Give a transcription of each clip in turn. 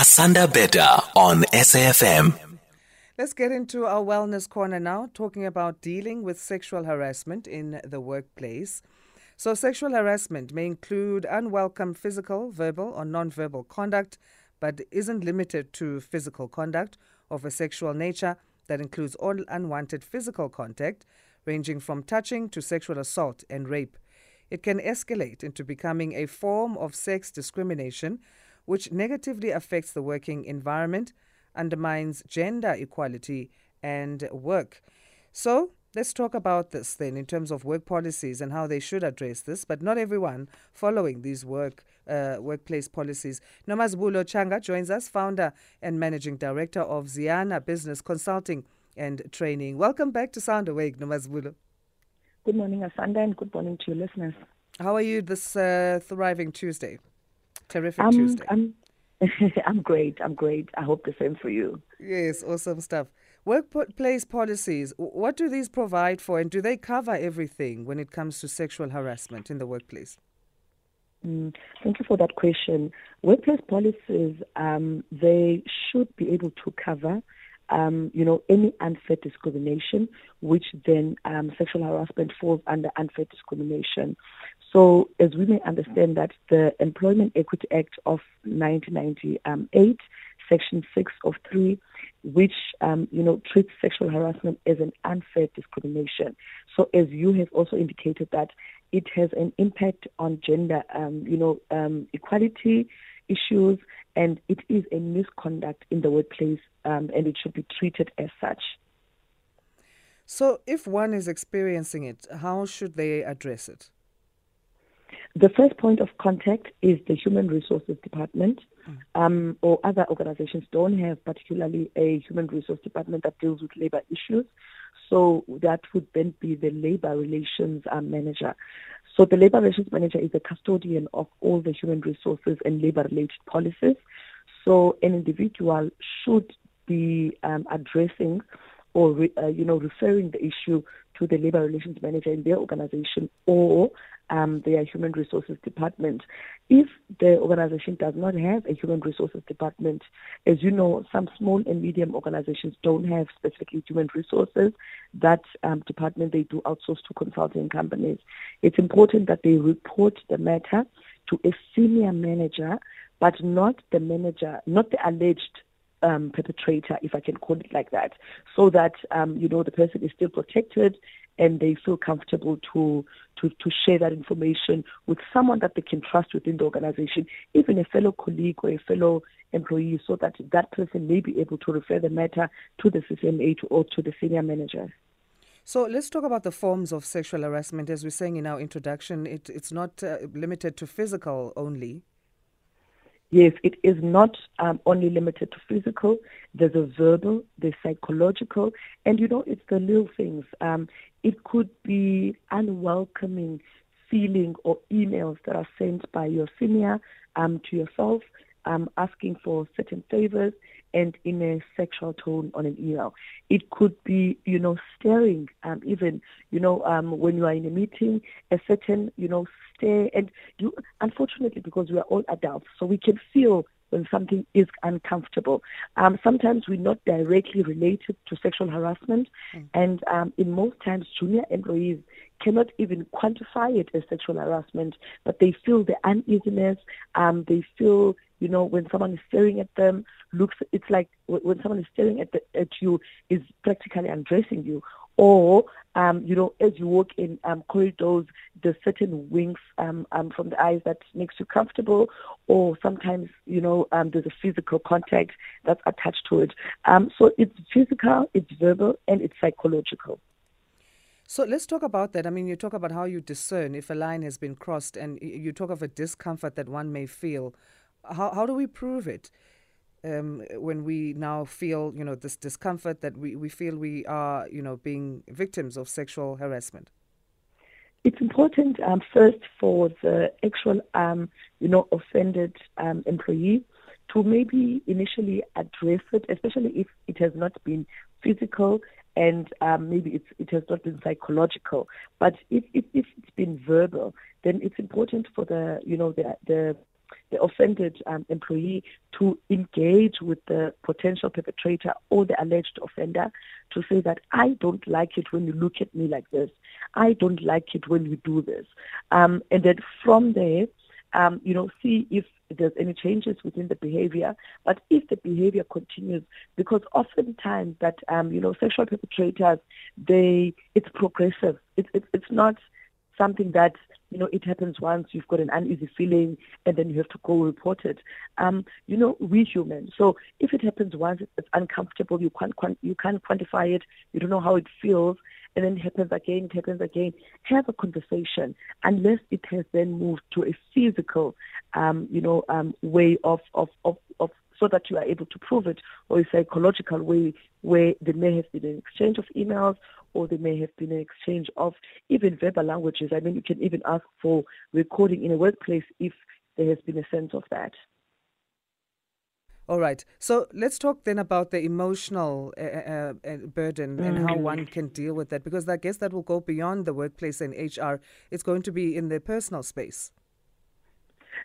Asanda Beda on SAFM. Let's get into our wellness corner now, talking about dealing with sexual harassment in the workplace. So, sexual harassment may include unwelcome physical, verbal, or non-verbal conduct, but isn't limited to physical conduct of a sexual nature that includes all unwanted physical contact, ranging from touching to sexual assault and rape. It can escalate into becoming a form of sex discrimination, which negatively affects the working environment, undermines gender equality, and work. So, let's talk about this then in terms of work policies and how they should address this, but not everyone following these work uh, workplace policies. Nomazibulo Tshanga joins us, founder and managing director of Ziyana Business Consulting and Training. Welcome back to Sound Awake, Nomazibulo. Good morning, Asanda, and good morning to your listeners. How are you this uh, thriving Tuesday? Terrific um, Tuesday. I'm, I'm great. I'm great. I hope the same for you. Yes, awesome stuff. Workplace policies, what do these provide for, and do they cover everything when it comes to sexual harassment in the workplace? Mm, thank you for that question. Workplace policies, um, they should be able to cover um, you know, any unfair discrimination, which then um, sexual harassment falls under unfair discrimination. So, as we may understand that the Employment Equity Act of 1998, Section 6 of 3, which, um, you know, treats sexual harassment as an unfair discrimination. So, as you have also indicated that it has an impact on gender, um, you know, um, equality issues, and it is a misconduct in the workplace, um, and it should be treated as such. So, if one is experiencing it, how should they address it? The first point of contact is the Human Resources Department, mm. um, or other organizations don't have particularly a Human Resource Department that deals with labor issues. So that would then be the Labor Relations um, Manager. So the Labor Relations Manager is the custodian of all the human resources and labor-related policies. So an individual should be um, addressing or re, uh, you know referring the issue to the labor relations manager in their organization or um, their human resources department. If the organization does not have a human resources department, as you know, some small and medium organizations don't have specifically human resources. That um, department they do outsource to consulting companies. It's important that they report the matter to a senior manager, but not the manager, not the alleged um, perpetrator, if I can call it like that, so that um, you know the person is still protected and they feel comfortable to to to share that information with someone that they can trust within the organization, even a fellow colleague or a fellow employee, so that that person may be able to refer the matter to the CCMA or to the senior manager. So let's talk about the forms of sexual harassment. As we're saying in our introduction, it, it's not uh, limited to physical only. Yes, it is not um, only limited to physical. There's a verbal, there's psychological, and you know, it's the little things. Um, it could be unwelcoming feeling or emails that are sent by your senior um, to yourself, um, asking for certain favors and in a sexual tone on an email. It could be, you know, staring, um, even, you know, um, when you are in a meeting, a certain, you know, stare. And you, unfortunately, because we are all adults, so we can feel when something is uncomfortable. Um, sometimes we're not directly related to sexual harassment, mm. and um, in most times, junior employees cannot even quantify it as sexual harassment, but they feel the uneasiness. Um, they feel, you know, when someone is staring at them, looks. It's like when someone is staring at the, at you, is practically undressing you, or um, you know, as you walk in um, corridors, there's certain wings um, um, from the eyes that makes you comfortable, or sometimes, you know, um, there's a physical contact that's attached to it. Um, so it's physical, it's verbal, and it's psychological. So let's talk about that. I mean, you talk about how you discern if a line has been crossed, and you talk of a discomfort that one may feel. How, how do we prove it? um, when we now feel, you know, this discomfort that we, we feel we are, you know, being victims of sexual harassment? It's important um, first for the actual, um, you know, offended um, employee to maybe initially address it, especially if it has not been physical and um, maybe it's, it has not been psychological. But if, if, if it's been verbal, then it's important for the, you know, the, the the offended um, employee to engage with the potential perpetrator or the alleged offender to say that I don't like it when you look at me like this. I don't like it when you do this. Um, and then from there, um, you know, see if there's any changes within the behavior. But if the behavior continues, because oftentimes that, um, you know, sexual perpetrators, they, it's progressive. It's, it's, it's not something that you know it happens once you've got an uneasy feeling and then you have to go report it. Um you know we human so if it happens once it's uncomfortable you can't you can't quantify it you don't know how it feels and then it happens again it happens again. Have a conversation unless it has then moved to a physical um you know um way of of of, of so that you are able to prove it, or a psychological way where there may have been an exchange of emails or there may have been an exchange of even verbal languages. I mean, you can even ask for recording in a workplace if there has been a sense of that. All right. So let's talk then about the emotional uh, uh, uh burden mm. and how mm. one can deal with that, because I guess that will go beyond the workplace and HR. It's going to be in the personal space.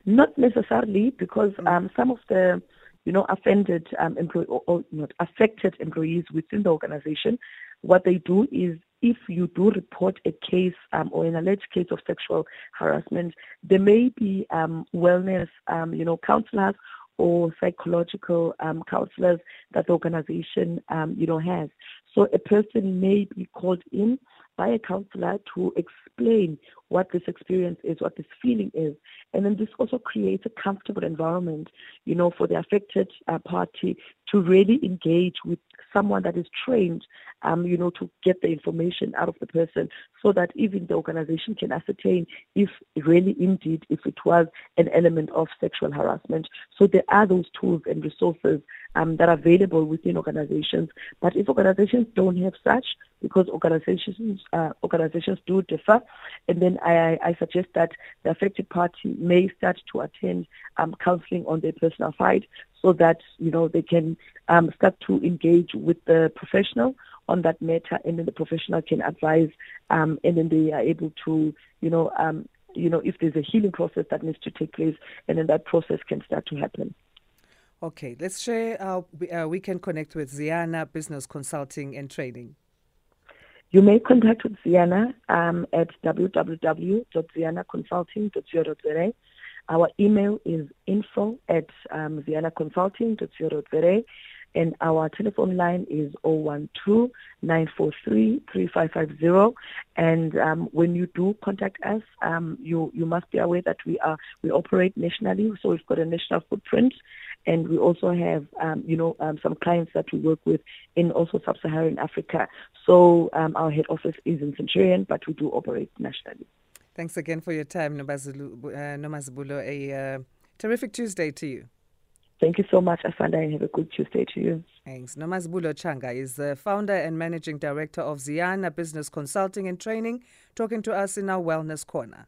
Not necessarily, because mm. um, some of the you know, offended um, employee or, or, not affected employees within the organization, what they do is if you do report a case um, or an alleged case of sexual harassment, there may be um, wellness, um, you know, counselors or psychological um, counselors that the organization, um, you know, has. So a person may be called in by a counselor to explain what this experience is, what this feeling is. And then this also creates a comfortable environment, you know, for the affected uh, party to really engage with someone that is trained, um, you know, to get the information out of the person so that even the organization can ascertain if really indeed if it was an element of sexual harassment. So there are those tools and resources um, that are available within organizations. But if organizations don't have such, because organizations uh, organizations do differ, and then I, I, suggest that the affected party may start to attend um, counseling on their personal side, so that you know they can um, start to engage with the professional on that matter, and then the professional can advise, um, and then they are able to you know um, you know if there's a healing process that needs to take place, and then that process can start to happen. Okay, let's share our uh, we can connect with Ziyana Business Consulting and Training. You may contact with Ziyana um, at www.ziyanaconsulting.co.za. Our email is info at um, ziyanaconsulting.co.za and our telephone line is 012 943 3550 and um, when you do contact us um, you you must be aware that we are we operate nationally so we've got a national footprint. And we also have um, you know um, some clients that we work with in also sub-Saharan Africa. So um, our head office is in Centurion but we do operate nationally Thanks again for your time Nomazibulo uh, a uh, terrific Tuesday to you Thank you so much, Asanda, and have a good Tuesday to you. Thanks. Nomazibulo Tshanga is the founder and managing director of Ziyana Business Consulting and Training, talking to us in our Wellness Corner.